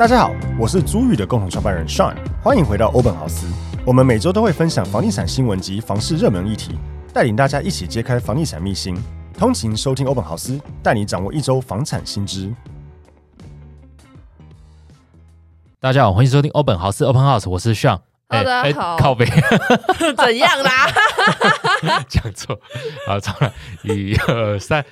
大家好，我是租宇的共同创办人 Sean，欢迎回到欧本豪斯。我们每周都会分享房地产新闻及房市热门议题，带领大家一起揭开房地产秘辛。通勤收听欧本豪斯，带你掌握一周房产新知。大家好，欢迎收听欧本豪斯 Open House，我是 Sean。大家好，靠北，怎样啦？讲错，好，重来，一二三。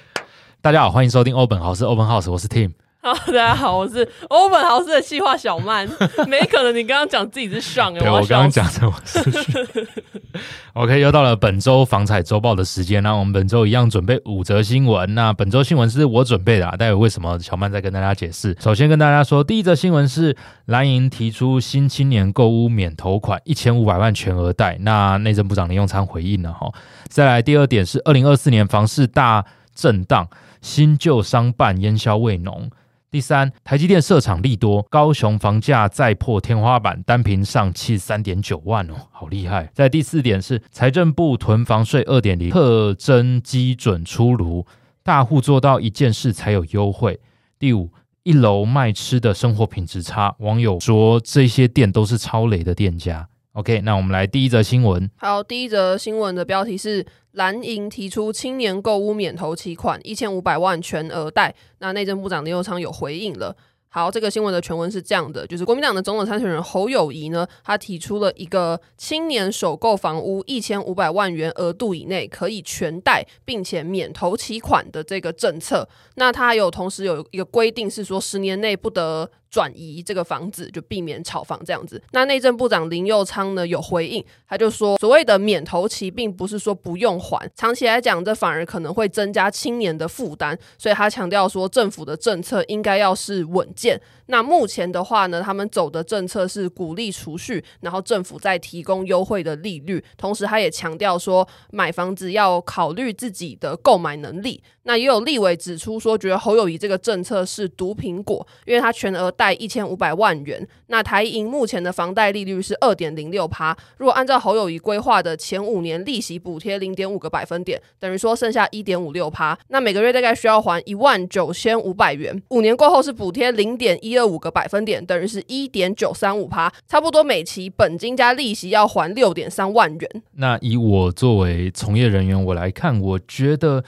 大家好，欢迎收听欧本豪斯 Open House，我是 Tim。好，大家好，我是欧本豪斯的气化小曼。没可能，你刚刚讲自己是上哎，对我刚刚讲的我是。OK，又到了本周房产周报的时间，那我们本周一样准备五则新闻。那本周新闻是我准备的，待会为什么小曼再跟大家解释。首先跟大家说，第一则新闻是蓝营提出新青年购屋免头款一千五百万全额贷，那内政部长林用昌回应了哈。再来第二点是二零二四年房市大震荡，新旧商办烟消味浓。第三，台积电设厂利多，高雄房价再破天花板，单坪上七十三点九万哦，好厉害！在第四点是财政部囤房税二点零特征基准出炉，大户做到一件事才有优惠。第五，一楼卖吃的生活品质差，网友说这些店都是超雷的店家。OK，那我们来第一则新闻。好，第一则新闻的标题是蓝营提出青年购屋免头期款一千五百万全额贷，那内政部长林佑昌有回应了。好，这个新闻的全文是这样的，就是国民党的总统参选人侯友宜呢，他提出了一个青年首购房屋一千五百万元额度以内可以全贷，并且免头期款的这个政策。那他有同时有一个规定是说，十年内不得转移这个房子，就避免炒房这样子。那内政部长林佑昌呢有回应，他就说，所谓的免头期，并不是说不用还，长期来讲，这反而可能会增加青年的负担。所以他强调说，政府的政策应该要是稳健。那目前的话呢，他们走的政策是鼓励储蓄，然后政府再提供优惠的利率。同时，他也强调说，买房子要考虑自己的购买能力。那也有立委指出说，觉得侯友谊这个政策是毒苹果，因为他全额贷一千五百万元。那台银目前的房贷利率是二点零六趴，如果按照侯友谊规划的前五年利息补贴零点五个百分点，等于说剩下一点五六趴，那每个月大概需要还一万九千五百元。五年过后是补贴零点一二五个百分点，等于是一点九三五趴，差不多每期本金加利息要还六点三万元。那以我作为从业人员，我来看，我觉得。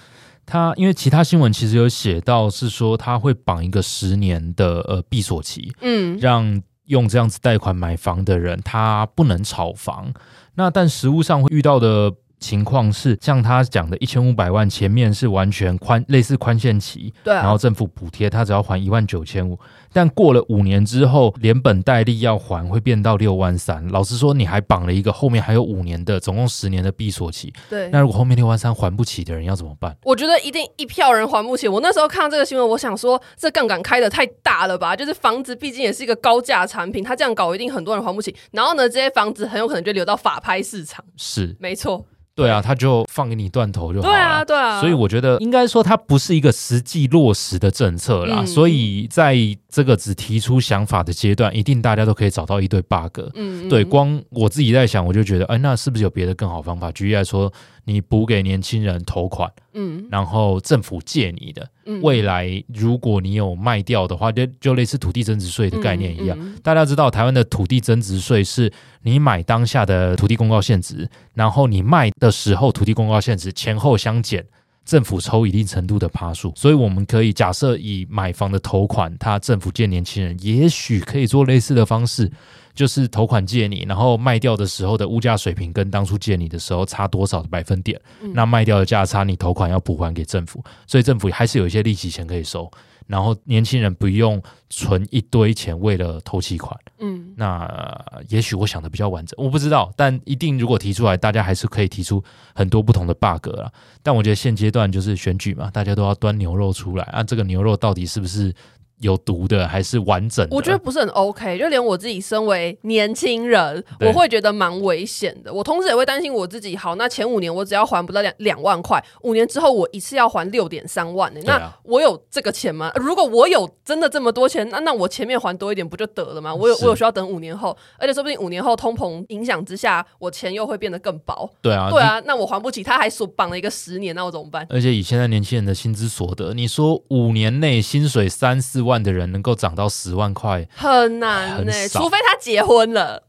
他因为其他新闻其实有写到是说他会绑一个十年的呃闭锁期，嗯，让用这样子贷款买房的人他不能炒房。那但实务上会遇到的情况是，像他讲的一千五百万前面是完全宽类似宽限期，对啊，然后政府补贴他只要还一万九千五。但过了五年之后，连本带利要还会变到六万三。老实说，你还绑了一个后面还有五年的，总共十年的闭锁期。对，那如果后面六万三还不起的人要怎么办？我觉得一定一票人还不起。我那时候看到这个新闻，我想说，这杠杆开的太大了吧？就是房子毕竟也是一个高价产品，他这样搞一定很多人还不起。然后呢，这些房子很有可能就流到法拍市场。是，没错。对啊，他就放给你断头就好了。对啊，对啊。所以我觉得应该说，它不是一个实际落实的政策啦。嗯、所以在这个只提出想法的阶段，一定大家都可以找到一堆 bug。嗯，对，光我自己在想，我就觉得，哎，那是不是有别的更好方法？举例来说，你补给年轻人投款，嗯，然后政府借你的，嗯，未来如果你有卖掉的话，就就类似土地增值税的概念一样。嗯嗯、大家知道，台湾的土地增值税是你买当下的土地公告现值，然后你卖的时候土地公告现值前后相减。政府抽一定程度的趴数，所以我们可以假设以买房的头款，他政府借年轻人，也许可以做类似的方式，就是头款借你，然后卖掉的时候的物价水平跟当初借你的时候差多少的百分点，那卖掉的价差你头款要补还给政府，所以政府还是有一些利息钱可以收。然后年轻人不用存一堆钱为了投期款。嗯，那、呃、也许我想的比较完整，我不知道，但一定如果提出来，大家还是可以提出很多不同的 bug 啦。但我觉得现阶段就是选举嘛，大家都要端牛肉出来啊，这个牛肉到底是不是？有毒的还是完整的？我觉得不是很 OK，就连我自己身为年轻人，我会觉得蛮危险的。我同时也会担心我自己。好，那前五年我只要还不到两两万块，五年之后我一次要还六点三万呢、欸？那我有这个钱吗？如果我有真的这么多钱，那那我前面还多一点不就得了吗？我有我有需要等五年后，而且说不定五年后通膨影响之下，我钱又会变得更薄。对啊，对啊，那我还不起，他还锁绑了一个十年，那我怎么办？而且以现在年轻人的薪资所得，你说五年内薪水三四万的人能够涨？到十万块很难呢、欸，除非他结婚了，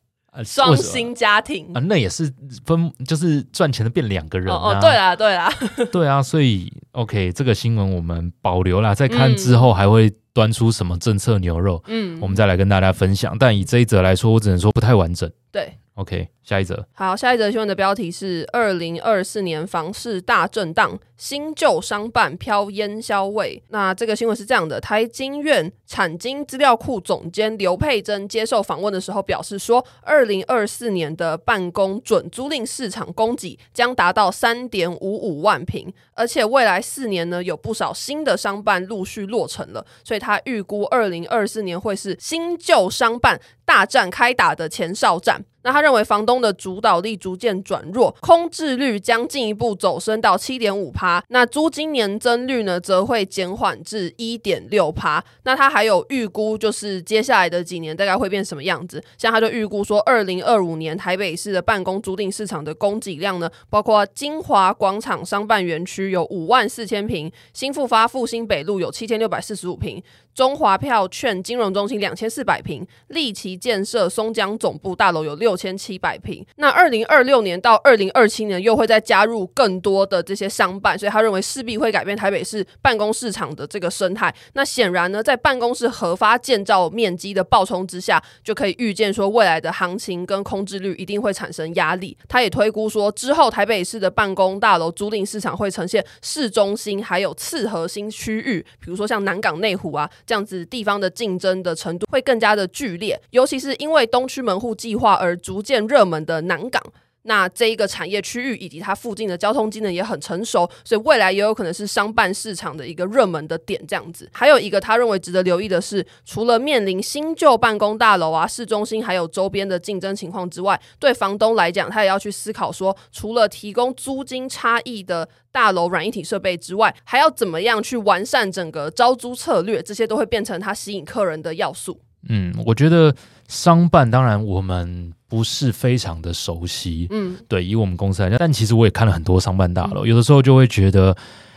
双薪家庭啊，那也是分，就是赚钱的变两个人、啊、哦，哦，对啦，对啦，对啊，所以 OK，这个新闻我们保留啦，再看之后还会端出什么政策牛肉，嗯，我们再来跟大家分享。但以这一则来说，我只能说不太完整。对。OK，下一则。好，下一则新闻的标题是：二零二四年房市大震荡，新旧商办飘烟消味。那这个新闻是这样的：台经院产经资料库总监刘佩珍接受访问的时候表示说，二零二四年的办公准租赁市场供给将达到三点五五万平，而且未来四年呢，有不少新的商办陆续落成了，所以他预估二零二四年会是新旧商办大战开打的前哨战。那他认为房东的主导力逐渐转弱，空置率将进一步走升到七点五趴，那租金年增率呢则会减缓至一点六趴。那他还有预估，就是接下来的几年大概会变什么样子？像他就预估说，二零二五年台北市的办公租赁市场的供给量呢，包括金华广场商办园区有五万四千平，新复发复兴北路有七千六百四十五平。中华票券金融中心两千四百平，立奇建设松江总部大楼有六千七百坪。那二零二六年到二零二七年又会再加入更多的这些商办，所以他认为势必会改变台北市办公市场的这个生态。那显然呢，在办公室核发建造面积的暴冲之下，就可以预见说未来的行情跟空置率一定会产生压力。他也推估说，之后台北市的办公大楼租赁市场会呈现市中心还有次核心区域，比如说像南港内湖啊。这样子地方的竞争的程度会更加的剧烈，尤其是因为东区门户计划而逐渐热门们的南港，那这一个产业区域以及它附近的交通机能也很成熟，所以未来也有可能是商办市场的一个热门的点。这样子，还有一个他认为值得留意的是，除了面临新旧办公大楼啊、市中心还有周边的竞争情况之外，对房东来讲，他也要去思考说，除了提供租金差异的。大楼软硬体设备之外，还要怎么样去完善整个招租策略？这些都会变成他吸引客人的要素。嗯，我觉得商办当然我们不是非常的熟悉。嗯，对，以我们公司来讲，但其实我也看了很多商办大楼，嗯、有的时候就会觉得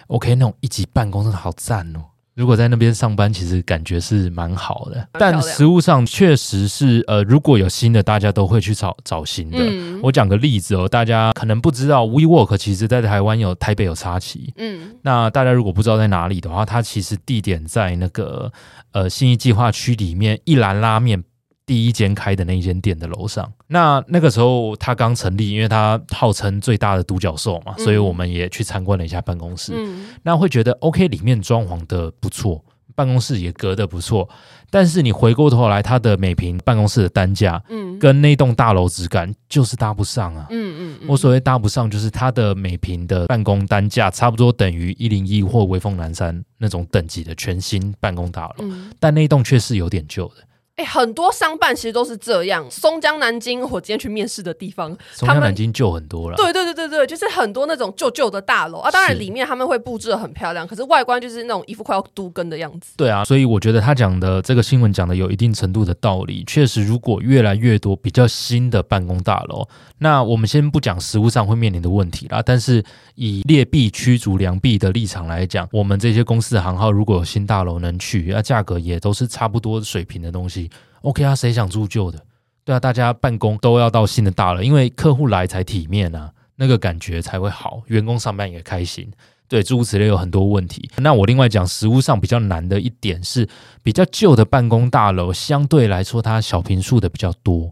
，OK，那种一级办公室好赞哦。如果在那边上班，其实感觉是蛮好的，但实物上确实是，呃，如果有新的，大家都会去找找新的。嗯、我讲个例子哦，大家可能不知道，WeWork 其实在台湾有台北有插旗，嗯，那大家如果不知道在哪里的话，它其实地点在那个呃信义计划区里面一兰拉面。第一间开的那一间店的楼上，那那个时候他刚成立，因为他号称最大的独角兽嘛，所以我们也去参观了一下办公室。嗯，那会觉得 OK，里面装潢的不错，办公室也隔得不错，但是你回过头来，它的每平办公室的单价，嗯，跟那栋大楼质感就是搭不上啊。嗯嗯，我所谓搭不上，就是它的每平的办公单价差不多等于一零一或威风南山那种等级的全新办公大楼，但那栋却是有点旧的。哎，很多商办其实都是这样。松江南京，我今天去面试的地方，松江南京旧很多了。对对对对对，就是很多那种旧旧的大楼啊。当然里面他们会布置的很漂亮，可是外观就是那种一副快要都根的样子。对啊，所以我觉得他讲的这个新闻讲的有一定程度的道理。确实，如果越来越多比较新的办公大楼，那我们先不讲实物上会面临的问题啦。但是以劣币驱逐良币的立场来讲，我们这些公司的行号如果有新大楼能去，那价格也都是差不多水平的东西。OK 啊，谁想住旧的？对啊，大家办公都要到新的大楼，因为客户来才体面啊，那个感觉才会好，员工上班也开心。对，诸如此类有很多问题。那我另外讲，实物上比较难的一点是，比较旧的办公大楼相对来说，它小平数的比较多。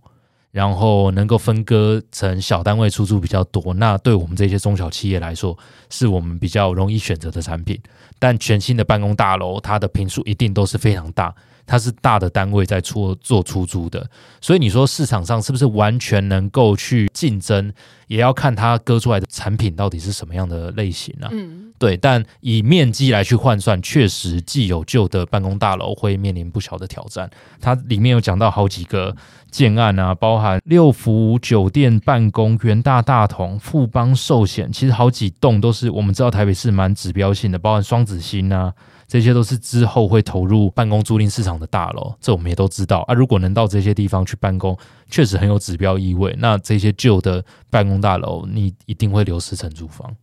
然后能够分割成小单位出租比较多，那对我们这些中小企业来说，是我们比较容易选择的产品。但全新的办公大楼，它的坪数一定都是非常大。它是大的单位在出做出租的，所以你说市场上是不是完全能够去竞争，也要看它割出来的产品到底是什么样的类型啊？嗯，对。但以面积来去换算，确实既有旧的办公大楼会面临不小的挑战。它里面有讲到好几个建案啊，包含六福酒店办公、元大大同、富邦寿险，其实好几栋都是我们知道台北市蛮指标性的，包含双子星啊。这些都是之后会投入办公租赁市场的大楼，这我们也都知道啊。如果能到这些地方去办公，确实很有指标意味。那这些旧的办公大楼，你一定会流失承租房。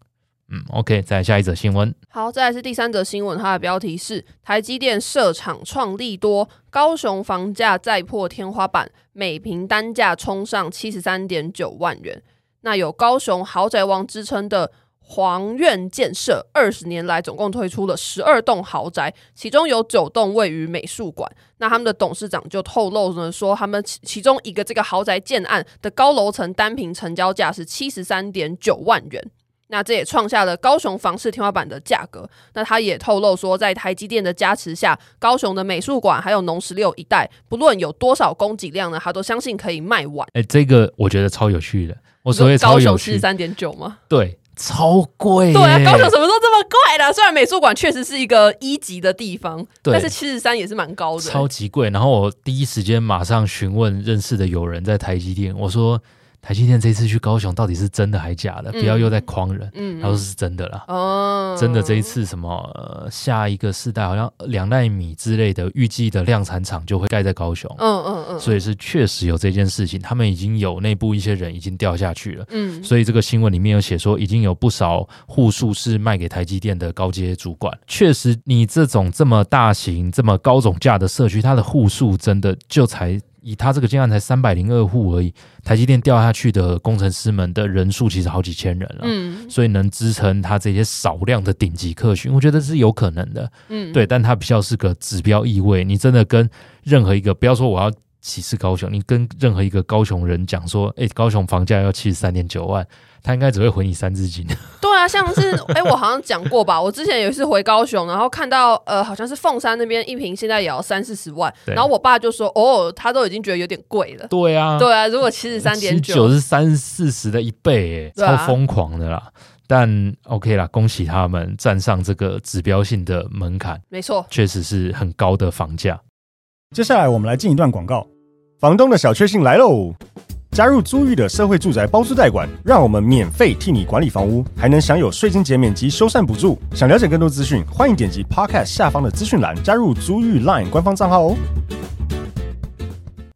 嗯，OK，再下一则新闻。好，再来是第三则新闻，它的标题是台积电设厂创利多，高雄房价再破天花板，每坪单价冲上七十三点九万元。那有高雄豪宅王之称的。皇苑建设二十年来总共推出了十二栋豪宅，其中有九栋位于美术馆。那他们的董事长就透露呢，说他们其其中一个这个豪宅建案的高楼层单坪成交价是七十三点九万元，那这也创下了高雄房市天花板的价格。那他也透露说，在台积电的加持下，高雄的美术馆还有农十六一带，不论有多少供给量呢，他都相信可以卖完。哎、欸，这个我觉得超有趣的。我所谓超有趣，七十三点九吗？对。超贵，对啊，高雄什么时候这么贵了？虽然美术馆确实是一个一级的地方，但是七十三也是蛮高的，超级贵。然后我第一时间马上询问认识的友人在台积电，我说。台积电这次去高雄到底是真的还假的？嗯、不要又在诓人。嗯，他说是真的啦。哦，真的这一次什么、呃、下一个世代好像两奈米之类的预计的量产厂就会盖在高雄。嗯嗯嗯，所以是确实有这件事情，他们已经有内部一些人已经掉下去了。嗯，所以这个新闻里面有写说，已经有不少户数是卖给台积电的高阶主管。确实，你这种这么大型、这么高总价的社区，它的户数真的就才。以他这个建案才三百零二户而已，台积电掉下去的工程师们的人数其实好几千人了，嗯，所以能支撑他这些少量的顶级客群，我觉得是有可能的，嗯，对，但它比较是个指标意味，你真的跟任何一个不要说我要歧视高雄，你跟任何一个高雄人讲说，哎，高雄房价要七十三点九万。他应该只会回你三字经。对啊，像是 哎、欸，我好像讲过吧。我之前有一次回高雄，然后看到呃，好像是凤山那边一平现在也要三四十万。然后我爸就说：“哦，他都已经觉得有点贵了。”对啊，对啊，如果七十三点九是三四十的一倍，哎，超疯狂的啦。啊、但 OK 啦，恭喜他们站上这个指标性的门槛。没错，确实是很高的房价。接下来我们来进一段广告，房东的小确幸来喽。加入租寓的社会住宅包租代管，让我们免费替你管理房屋，还能享有税金减免及修缮补助。想了解更多资讯，欢迎点击 Podcast 下方的资讯栏，加入租寓 Line 官方账号哦。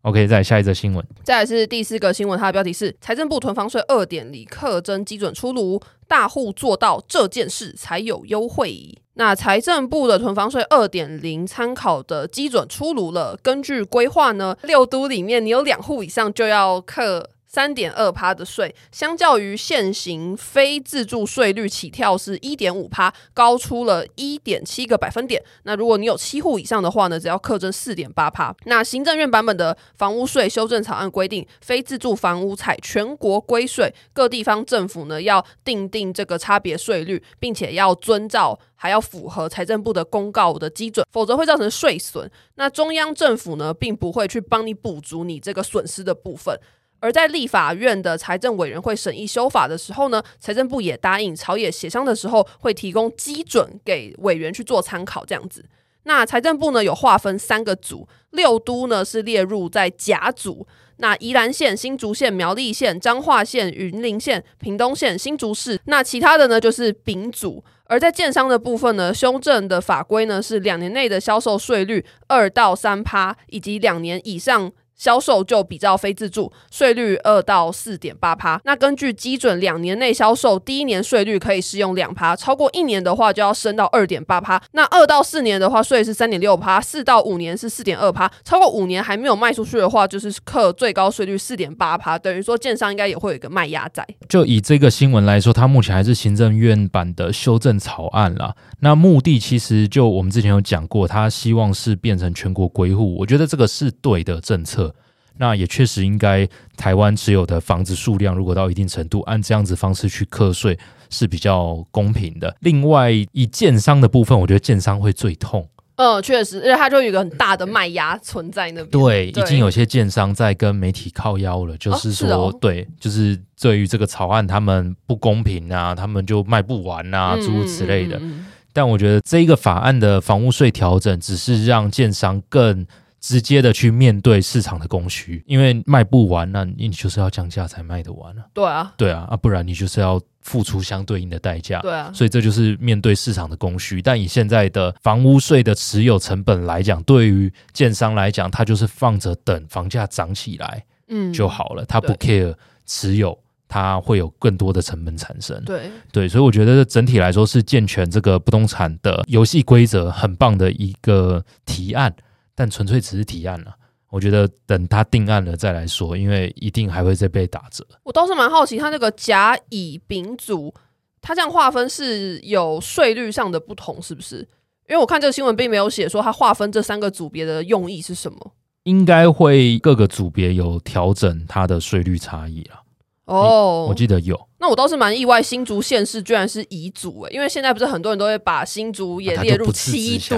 OK，再来下一则新闻。再来是第四个新闻，它的标题是：财政部囤房税二点零课征基准出炉，大户做到这件事才有优惠。那财政部的囤房税二点零参考的基准出炉了，根据规划呢，六都里面你有两户以上就要课。三点二趴的税，相较于现行非自住税率起跳是一点五趴，高出了一点七个百分点。那如果你有七户以上的话呢，只要课征四点八趴。那行政院版本的房屋税修正草案规定，非自住房屋采全国归税，各地方政府呢要订定这个差别税率，并且要遵照还要符合财政部的公告的基准，否则会造成税损。那中央政府呢，并不会去帮你补足你这个损失的部分。而在立法院的财政委员会审议修法的时候呢，财政部也答应朝野协商的时候会提供基准给委员去做参考，这样子。那财政部呢有划分三个组，六都呢是列入在甲组，那宜兰县、新竹县、苗栗县、彰化县、云林县、屏东县、新竹市，那其他的呢就是丙组。而在建商的部分呢，修正的法规呢是两年内的销售税率二到三趴，以及两年以上。销售就比较非自住税率二到四点八趴，那根据基准，两年内销售第一年税率可以适用两趴，超过一年的话就要升到二点八趴。那二到四年的话税是三点六趴，四到五年是四点二趴，超过五年还没有卖出去的话，就是课最高税率四点八趴。等于说建商应该也会有一个卖压在。就以这个新闻来说，它目前还是行政院版的修正草案啦。那目的其实就我们之前有讲过，它希望是变成全国归户，我觉得这个是对的政策。那也确实应该台湾持有的房子数量如果到一定程度，按这样子方式去课税是比较公平的。另外，以建商的部分，我觉得建商会最痛。嗯，确实，因为它就有一个很大的卖压存在那边。对，已经有些建商在跟媒体靠腰了，就是说，哦是哦、对，就是对于这个草案他们不公平啊，他们就卖不完啊，诸如此类的。嗯嗯嗯、但我觉得这一个法案的房屋税调整，只是让建商更直接的去面对市场的供需，因为卖不完，那你就是要降价才卖得完啊。对啊，对啊，啊，不然你就是要。付出相对应的代价，对啊，所以这就是面对市场的供需。但以现在的房屋税的持有成本来讲，对于建商来讲，他就是放着等房价涨起来，嗯，就好了。他不 care 持有，它会有更多的成本产生。对对，所以我觉得整体来说是健全这个不动产的游戏规则很棒的一个提案，但纯粹只是提案了啊。我觉得等他定案了再来说，因为一定还会再被打折。我倒是蛮好奇，他那个甲乙丙组，他这样划分是有税率上的不同，是不是？因为我看这个新闻并没有写说他划分这三个组别的用意是什么。应该会各个组别有调整它的税率差异啊。哦，我记得有。那我倒是蛮意外，新竹县市居然是乙组诶，因为现在不是很多人都会把新竹也列入七都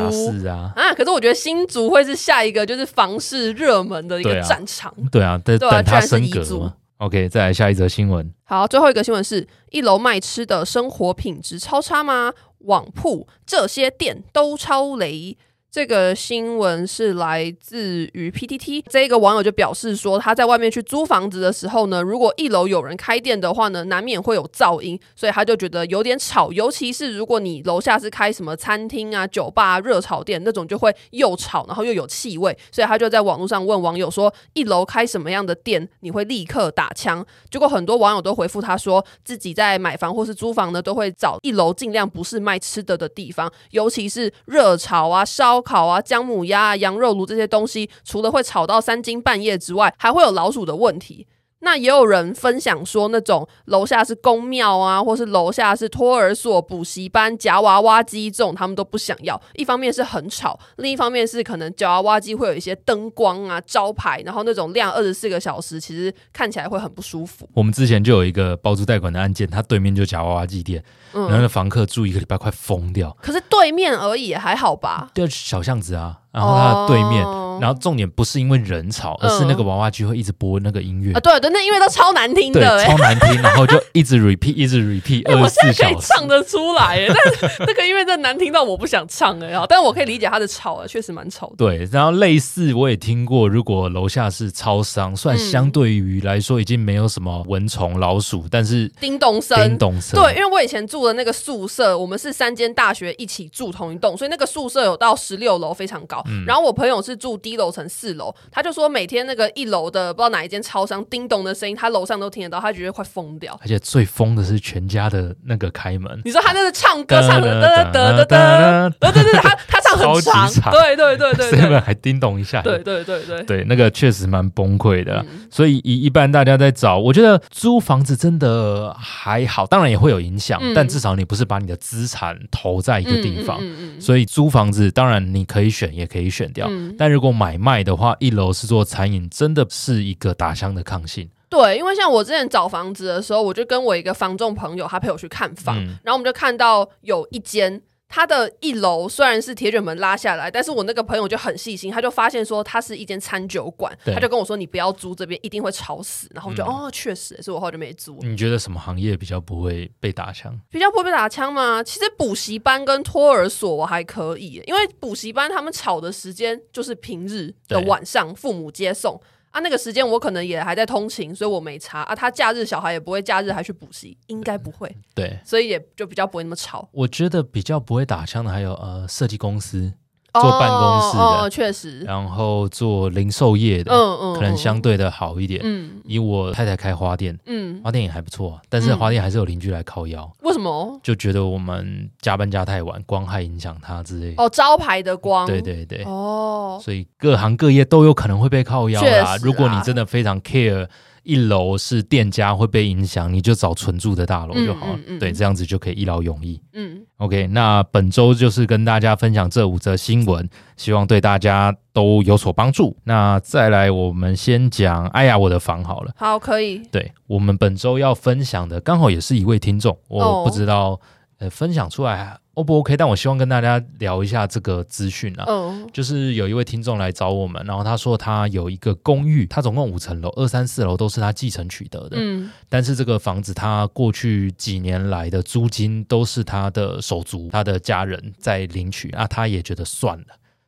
啊，啊，可是我觉得新竹会是下一个就是房市热门的一个战场。对啊，对啊，等它升格。OK，再来下一则新闻。好，最后一个新闻是一楼卖吃的生活品质超差吗？网铺这些店都超雷。这个新闻是来自于 PTT，这个网友就表示说，他在外面去租房子的时候呢，如果一楼有人开店的话呢，难免会有噪音，所以他就觉得有点吵，尤其是如果你楼下是开什么餐厅啊、酒吧、热炒店那种，就会又吵，然后又有气味，所以他就在网络上问网友说，一楼开什么样的店你会立刻打枪？结果很多网友都回复他说，自己在买房或是租房呢，都会找一楼尽量不是卖吃的的地方，尤其是热炒啊、烧。烤啊，姜母鸭啊，羊肉炉这些东西，除了会吵到三更半夜之外，还会有老鼠的问题。那也有人分享说，那种楼下是公庙啊，或是楼下是托儿所、补习班、夹娃娃机这种，他们都不想要。一方面是很吵，另一方面是可能夹娃娃机会有一些灯光啊、招牌，然后那种亮 二十四个小时，其实看起来会很不舒服。我们之前就有一个包租贷款的案件，他对面就夹娃娃机店，嗯、然后那房客住一个礼拜快疯掉。可是对面而已，还好吧？对小巷子啊。然后它的对面，哦、然后重点不是因为人吵，而是那个娃娃机会一直播那个音乐。啊，对对，那音乐都超难听的，对，超难听，然后就一直 repeat，一直 repeat，二十四小时。我现在可以唱得出来，但是那个音乐真的难听到我不想唱哎，但是我可以理解它的吵啊，确实蛮吵的。对，然后类似我也听过，如果楼下是超商，算相对于来说已经没有什么蚊虫、老鼠，但是叮咚声，叮咚声。对，因为我以前住的那个宿舍，我们是三间大学一起住同一栋，所以那个宿舍有到十六楼，非常高。嗯、然后我朋友。是住低楼层四楼，他就说每天那个一楼的不知道哪一间超商叮咚的声音，他楼上都听得到，他觉得快疯掉。而且最疯的是全家的那个开门，你说他那个唱歌唱的得得得得，对对对，他 他唱很长，对对对对对，还叮咚一下，对对对对。对，那个确实蛮崩溃的。所以一一般大家在找，我觉得租房子真的还好，当然也会有影响，但至少你不是把你的资产投在一个地方，所以租房子当然你可以选，也可以选掉。但如果买卖的话，一楼是做餐饮，真的是一个打枪的抗性。对，因为像我之前找房子的时候，我就跟我一个房仲朋友，他陪我去看房，嗯、然后我们就看到有一间。它的一楼虽然是铁卷门拉下来，但是我那个朋友就很细心，他就发现说它是一间餐酒馆，他就跟我说，你不要租这边，一定会吵死。然后我就、嗯、哦，确实，所以我后来就没租。你觉得什么行业比较不会被打枪？比较不会被打枪吗？其实补习班跟托儿所我还可以，因为补习班他们吵的时间就是平日的晚上，父母接送。啊，那个时间我可能也还在通勤，所以我没查啊。他假日小孩也不会假日还去补习，应该不会。对，所以也就比较不会那么吵。我觉得比较不会打枪的还有呃设计公司。做办公室的，确实，然后做零售业的，嗯嗯，可能相对的好一点。嗯，以我太太开花店，嗯，花店也还不错，但是花店还是有邻居来靠腰。为什么？就觉得我们加班加太晚，光害影响他之类。哦，招牌的光，对对对，哦，所以各行各业都有可能会被靠腰啦。如果你真的非常 care。一楼是店家会被影响，你就找纯住的大楼就好了。嗯嗯嗯、对，这样子就可以一劳永逸。嗯，OK，那本周就是跟大家分享这五则新闻，希望对大家都有所帮助。那再来，我们先讲，哎呀，我的房好了。好，可以。对，我们本周要分享的，刚好也是一位听众，我不知道，哦、呃，分享出来。O、oh, 不 OK？但我希望跟大家聊一下这个资讯啊。嗯，oh. 就是有一位听众来找我们，然后他说他有一个公寓，他总共五层楼，二三四楼都是他继承取得的。嗯，但是这个房子他过去几年来的租金都是他的手足、他的家人在领取，那他也觉得算了。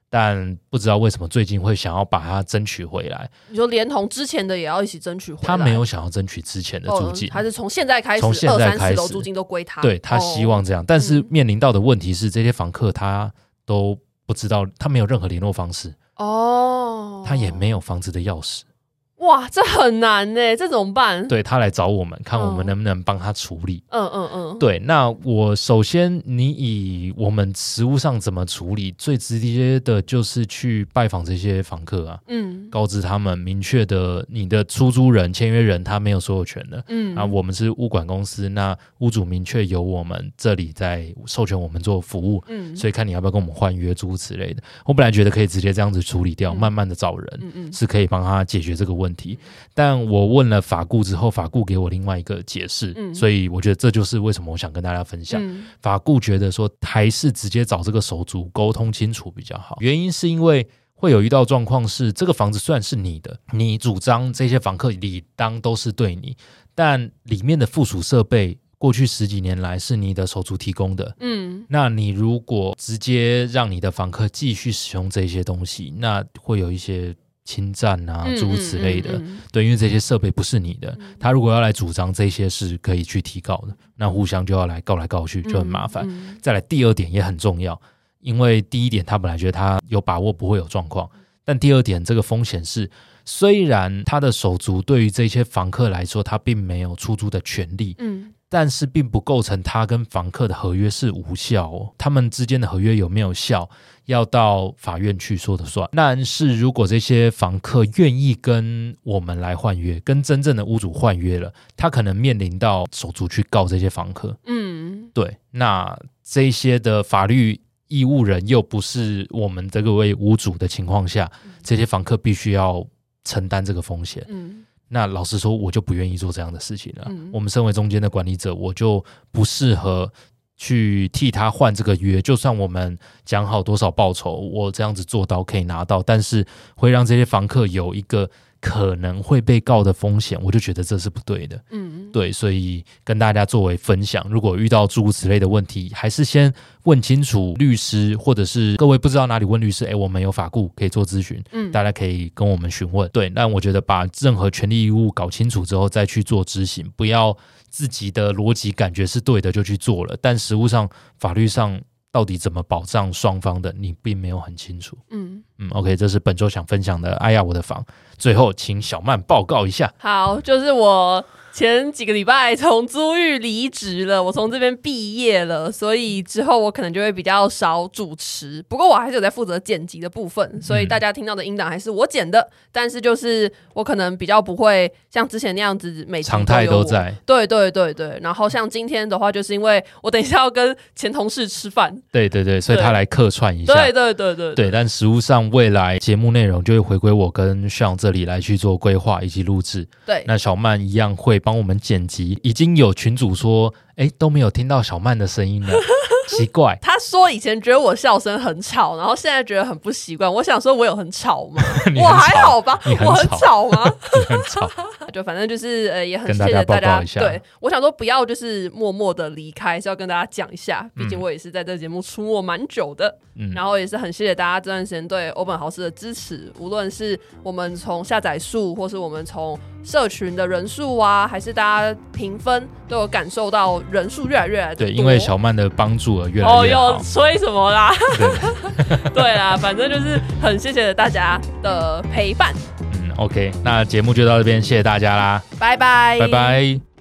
但不知道为什么最近会想要把它争取回来。你说连同之前的也要一起争取回来？他没有想要争取之前的租金，他是从现在开始，从现在开始，楼租金都归他。对，他希望这样，但是面临到的问题是，这些房客他都不知道，他没有任何联络方式哦，他也没有房子的钥匙。哇，这很难呢，这怎么办？对，他来找我们，看我们能不能帮他处理。嗯嗯嗯。对，那我首先，你以我们实务上怎么处理？最直接的就是去拜访这些房客啊，嗯，告知他们明确的，你的出租人、签约人他没有所有权的，嗯，啊，我们是物管公司，那屋主明确由我们这里在授权我们做服务，嗯，所以看你要不要跟我们换约租之类的。我本来觉得可以直接这样子处理掉，慢慢的找人，嗯嗯，是可以帮他解决这个问题。问题，但我问了法顾之后，法顾给我另外一个解释，嗯、所以我觉得这就是为什么我想跟大家分享。嗯、法顾觉得说，还是直接找这个手足沟通清楚比较好。原因是因为会有遇到状况是，这个房子虽然是你的，你主张这些房客理当都是对你，但里面的附属设备过去十几年来是你的手足提供的，嗯，那你如果直接让你的房客继续使用这些东西，那会有一些。侵占啊，诸如此类的，嗯嗯。嗯、对，因为这些设备不是你的，嗯、他如果要来主张这些是可以去提告的，那互相就要来告来告去，就很麻烦。再来第二点也很重要，因为第一点他本来觉得他有把握不会有状况，但第二点这个风险是，虽然他的手足对于这些房客来说他并没有出租的权利，嗯。但是并不构成他跟房客的合约是无效哦，他们之间的合约有没有效，要到法院去说的算。但是如果这些房客愿意跟我们来换约，跟真正的屋主换约了，他可能面临到手足去告这些房客。嗯，对，那这些的法律义务人又不是我们这个位屋主的情况下，这些房客必须要承担这个风险。嗯。那老实说，我就不愿意做这样的事情了。嗯、我们身为中间的管理者，我就不适合去替他换这个约。就算我们讲好多少报酬，我这样子做到可以拿到，但是会让这些房客有一个。可能会被告的风险，我就觉得这是不对的。嗯，对，所以跟大家作为分享，如果遇到诸如此类的问题，还是先问清楚律师，或者是各位不知道哪里问律师，哎，我们有法顾可以做咨询，嗯，大家可以跟我们询问。对，但我觉得把任何权利义务搞清楚之后再去做执行，不要自己的逻辑感觉是对的就去做了，但实务上法律上。到底怎么保障双方的？你并没有很清楚。嗯嗯，OK，这是本周想分享的。哎呀，我的房。最后，请小曼报告一下。好，就是我。前几个礼拜从租寓离职了，我从这边毕业了，所以之后我可能就会比较少主持。不过我还是有在负责剪辑的部分，所以大家听到的音档还是我剪的。嗯、但是就是我可能比较不会像之前那样子每常态都在。对对对对，然后像今天的话，就是因为我等一下要跟前同事吃饭。对对对，所以他来客串一下。对对对对对，对。但实物上未来节目内容就会回归我跟 Sean 这里来去做规划以及录制。对，那小曼一样会。帮我们剪辑，已经有群主说，哎，都没有听到小曼的声音了。奇怪，他说以前觉得我笑声很吵，然后现在觉得很不习惯。我想说，我有很吵吗？我还好吧？我很吵吗？很吵。就反正就是呃，也很谢谢大家。对，我想说不要就是默默的离开，是要跟大家讲一下。毕竟我也是在这个节目出没蛮久的，嗯，然后也是很谢谢大家这段时间对欧本豪斯的支持。无论是我们从下载数，或是我们从社群的人数啊，还是大家评分，都有感受到人数越来越来多。对，因为小曼的帮助而越来。哦，又吹什么啦？对，对啦，反正就是很谢谢大家的陪伴。嗯，OK，那节目就到这边，谢谢大家啦，拜拜，拜拜。